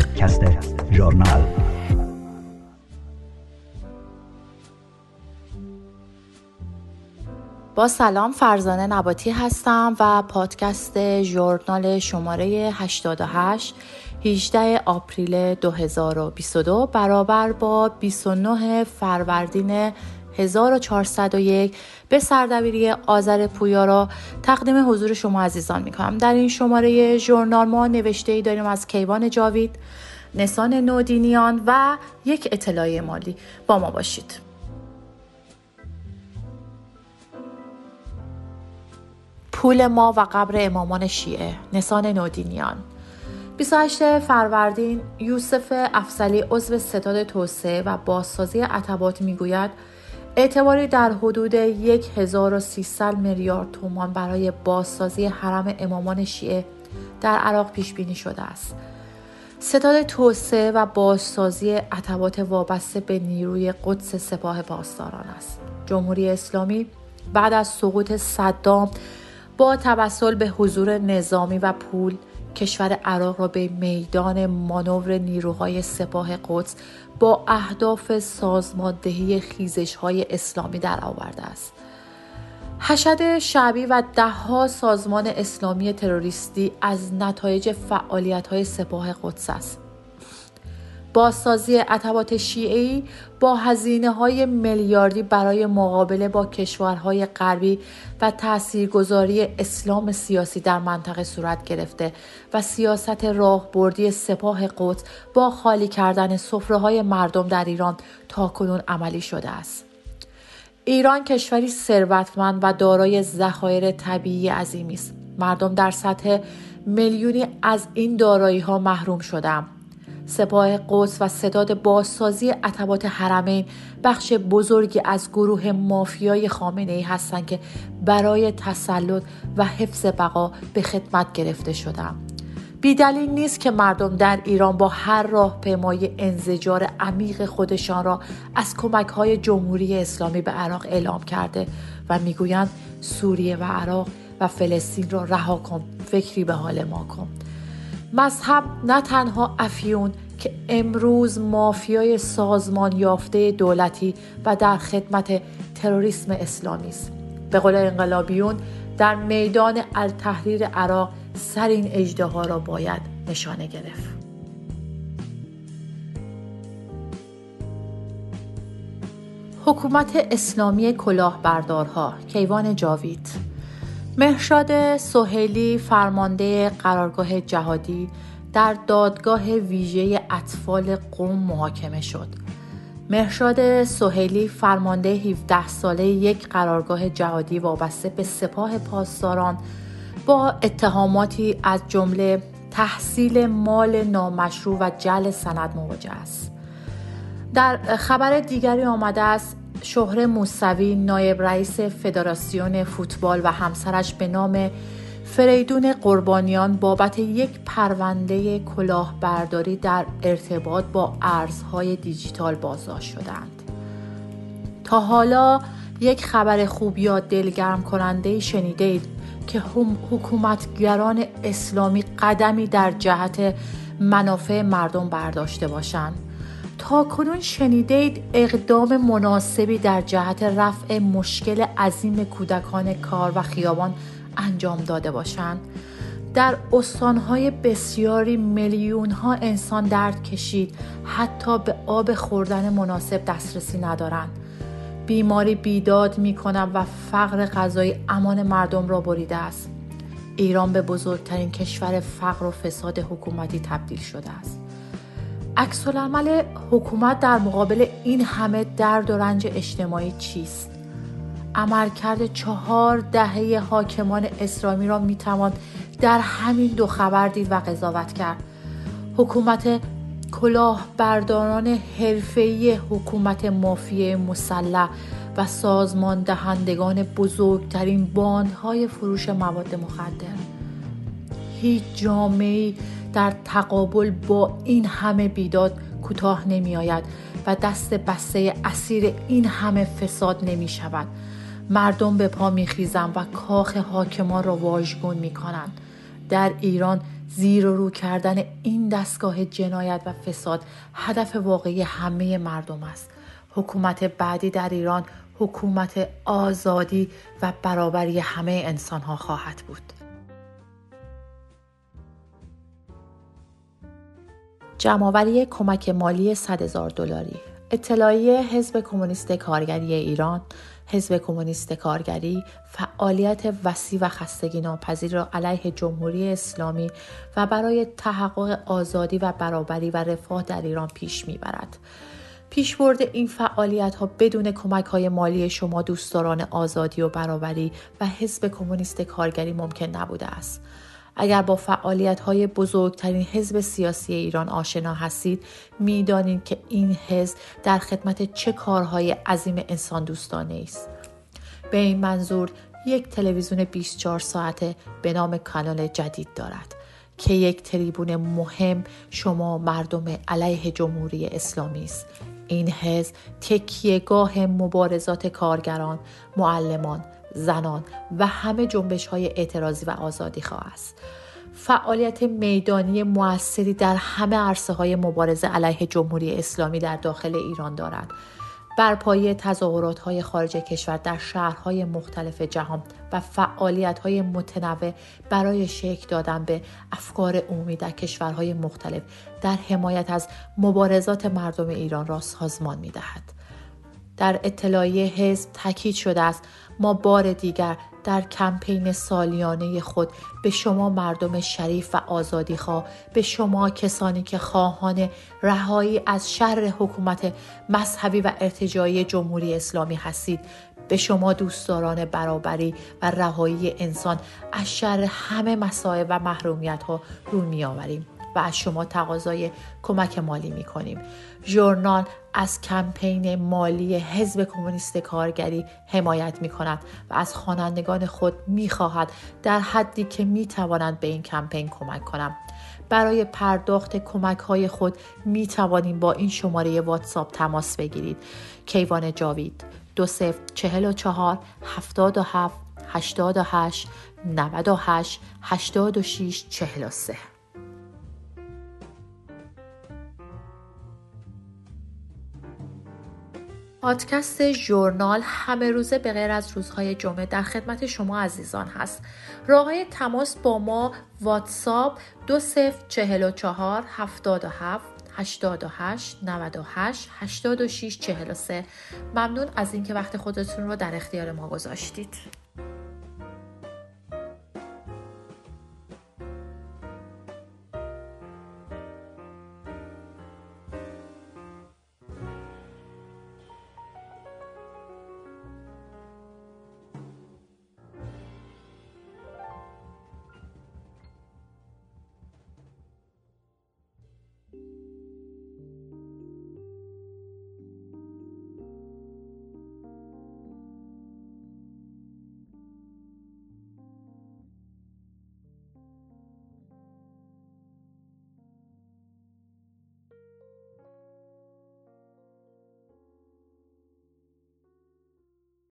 پادکست ژورنال. با سلام فرزانه نباتی هستم و پادکست ژورنال شماره 88 18 آپریل 2022 برابر با 29 فروردین 1401 به سردبیری آذر پویا را تقدیم حضور شما عزیزان می کنم. در این شماره ژورنال ما نوشته ای داریم از کیوان جاوید، نسان نودینیان و یک اطلاعیه مالی با ما باشید. پول ما و قبر امامان شیعه نسان نودینیان 28 فروردین یوسف افسلی عضو ستاد توسعه و بازسازی عتبات می‌گوید اعتباری در حدود 1300 میلیارد تومان برای بازسازی حرم امامان شیعه در عراق پیش بینی شده است. ستاد توسعه و بازسازی عتبات وابسته به نیروی قدس سپاه پاسداران است. جمهوری اسلامی بعد از سقوط صدام با توسل به حضور نظامی و پول کشور عراق را به میدان مانور نیروهای سپاه قدس با اهداف سازماندهی خیزش های اسلامی در آورده است. حشد شعبی و دهها سازمان اسلامی تروریستی از نتایج فعالیت های سپاه قدس است. بازسازی عتبات شیعی با هزینه های میلیاردی برای مقابله با کشورهای غربی و تاثیرگذاری اسلام سیاسی در منطقه صورت گرفته و سیاست راهبردی سپاه قدس با خالی کردن سفره های مردم در ایران تا کنون عملی شده است. ایران کشوری ثروتمند و دارای ذخایر طبیعی عظیمی است. مردم در سطح میلیونی از این دارایی ها محروم شدند. سپاه قدس و ستاد بازسازی عتبات حرمین بخش بزرگی از گروه مافیای خامنه ای هستند که برای تسلط و حفظ بقا به خدمت گرفته شدند. بیدلیل نیست که مردم در ایران با هر راه پیمای انزجار عمیق خودشان را از کمک های جمهوری اسلامی به عراق اعلام کرده و می‌گویند سوریه و عراق و فلسطین را رها کن فکری به حال ما کن مذهب نه تنها افیون که امروز مافیای سازمان یافته دولتی و در خدمت تروریسم اسلامی است. به قول انقلابیون در میدان التحریر عراق سر این اجده را باید نشانه گرفت. حکومت اسلامی کلاهبردارها کیوان جاوید. مهرشاد سهیلی فرمانده قرارگاه جهادی در دادگاه ویژه اطفال قوم محاکمه شد. مهرشاد سهیلی فرمانده 17 ساله یک قرارگاه جهادی وابسته به سپاه پاسداران با اتهاماتی از جمله تحصیل مال نامشروع و جل سند مواجه است. در خبر دیگری آمده است شهر موسوی نایب رئیس فدراسیون فوتبال و همسرش به نام فریدون قربانیان بابت یک پرونده کلاهبرداری در ارتباط با ارزهای دیجیتال بازداشت شدند. تا حالا یک خبر خوب یا دلگرم کننده شنیده اید که حکومتگران اسلامی قدمی در جهت منافع مردم برداشته باشند. تا کنون شنیدید اقدام مناسبی در جهت رفع مشکل عظیم کودکان کار و خیابان انجام داده باشند. در استانهای بسیاری میلیون ها انسان درد کشید. حتی به آب خوردن مناسب دسترسی ندارند. بیماری بیداد می و فقر غذایی امان مردم را بریده است. ایران به بزرگترین کشور فقر و فساد حکومتی تبدیل شده است. عکس حکومت در مقابل این همه درد و رنج اجتماعی چیست؟ عملکرد چهار دهه حاکمان اسلامی را می‌توان در همین دو خبر دید و قضاوت کرد. حکومت کلاهبرداران حرفه‌ای حکومت مافیه مسلح و سازمان دهندگان بزرگترین باندهای فروش مواد مخدر. هیچ جامعه در تقابل با این همه بیداد کوتاه نمی آید و دست بسته اسیر این همه فساد نمی شود مردم به پا می خیزن و کاخ حاکمان را واژگون می کنند در ایران زیر و رو کردن این دستگاه جنایت و فساد هدف واقعی همه مردم است. حکومت بعدی در ایران حکومت آزادی و برابری همه انسان ها خواهد بود. جمعآوری کمک مالی 100 هزار دلاری اطلاعیه حزب کمونیست کارگری ایران حزب کمونیست کارگری فعالیت وسیع و خستگی ناپذیر را علیه جمهوری اسلامی و برای تحقق آزادی و برابری و رفاه در ایران پیش می‌برد. پیشبرد این فعالیت ها بدون کمک های مالی شما دوستداران آزادی و برابری و حزب کمونیست کارگری ممکن نبوده است. اگر با فعالیت های بزرگترین حزب سیاسی ایران آشنا هستید می‌دانید که این حزب در خدمت چه کارهای عظیم انسان دوستانه است. به این منظور یک تلویزیون 24 ساعته به نام کانال جدید دارد که یک تریبون مهم شما مردم علیه جمهوری اسلامی است. این حزب تکیهگاه مبارزات کارگران معلمان زنان و همه جنبش های اعتراضی و آزادی خواه است. فعالیت میدانی موثری در همه عرصه های مبارزه علیه جمهوری اسلامی در داخل ایران دارد. برپایی تظاهرات های خارج کشور در شهرهای مختلف جهان و فعالیت های متنوع برای شکل دادن به افکار عمومی در کشورهای مختلف در حمایت از مبارزات مردم ایران را سازمان می دهد. در اطلاعیه حزب تاکید شده است ما بار دیگر در کمپین سالیانه خود به شما مردم شریف و آزادیخواه به شما کسانی که خواهان رهایی از شر حکومت مذهبی و ارتجایی جمهوری اسلامی هستید به شما دوستداران برابری و رهایی انسان از شر همه مسائل و محرومیت ها رو می آوریم. و از شما تقاضای کمک مالی می کنیم. ژورنال از کمپین مالی حزب کمونیست کارگری حمایت می کند و از خوانندگان خود می خواهد در حدی که می توانند به این کمپین کمک کنم. برای پرداخت کمک های خود می توانیم با این شماره واتساپ تماس بگیرید. کیوان جاوید دو سفت چهل و چهار هفتاد و هفت هشتاد و هشت نود و هشت هشتاد و شیش چهل و سه پادکست ژورنال همه روزه به غیر از روزهای جمعه در خدمت شما عزیزان هست. راه های تماس با ما واتساپ دو سفت چهل و چهار هفتاد و هفت 88 98 86 43 ممنون از اینکه وقت خودتون رو در اختیار ما گذاشتید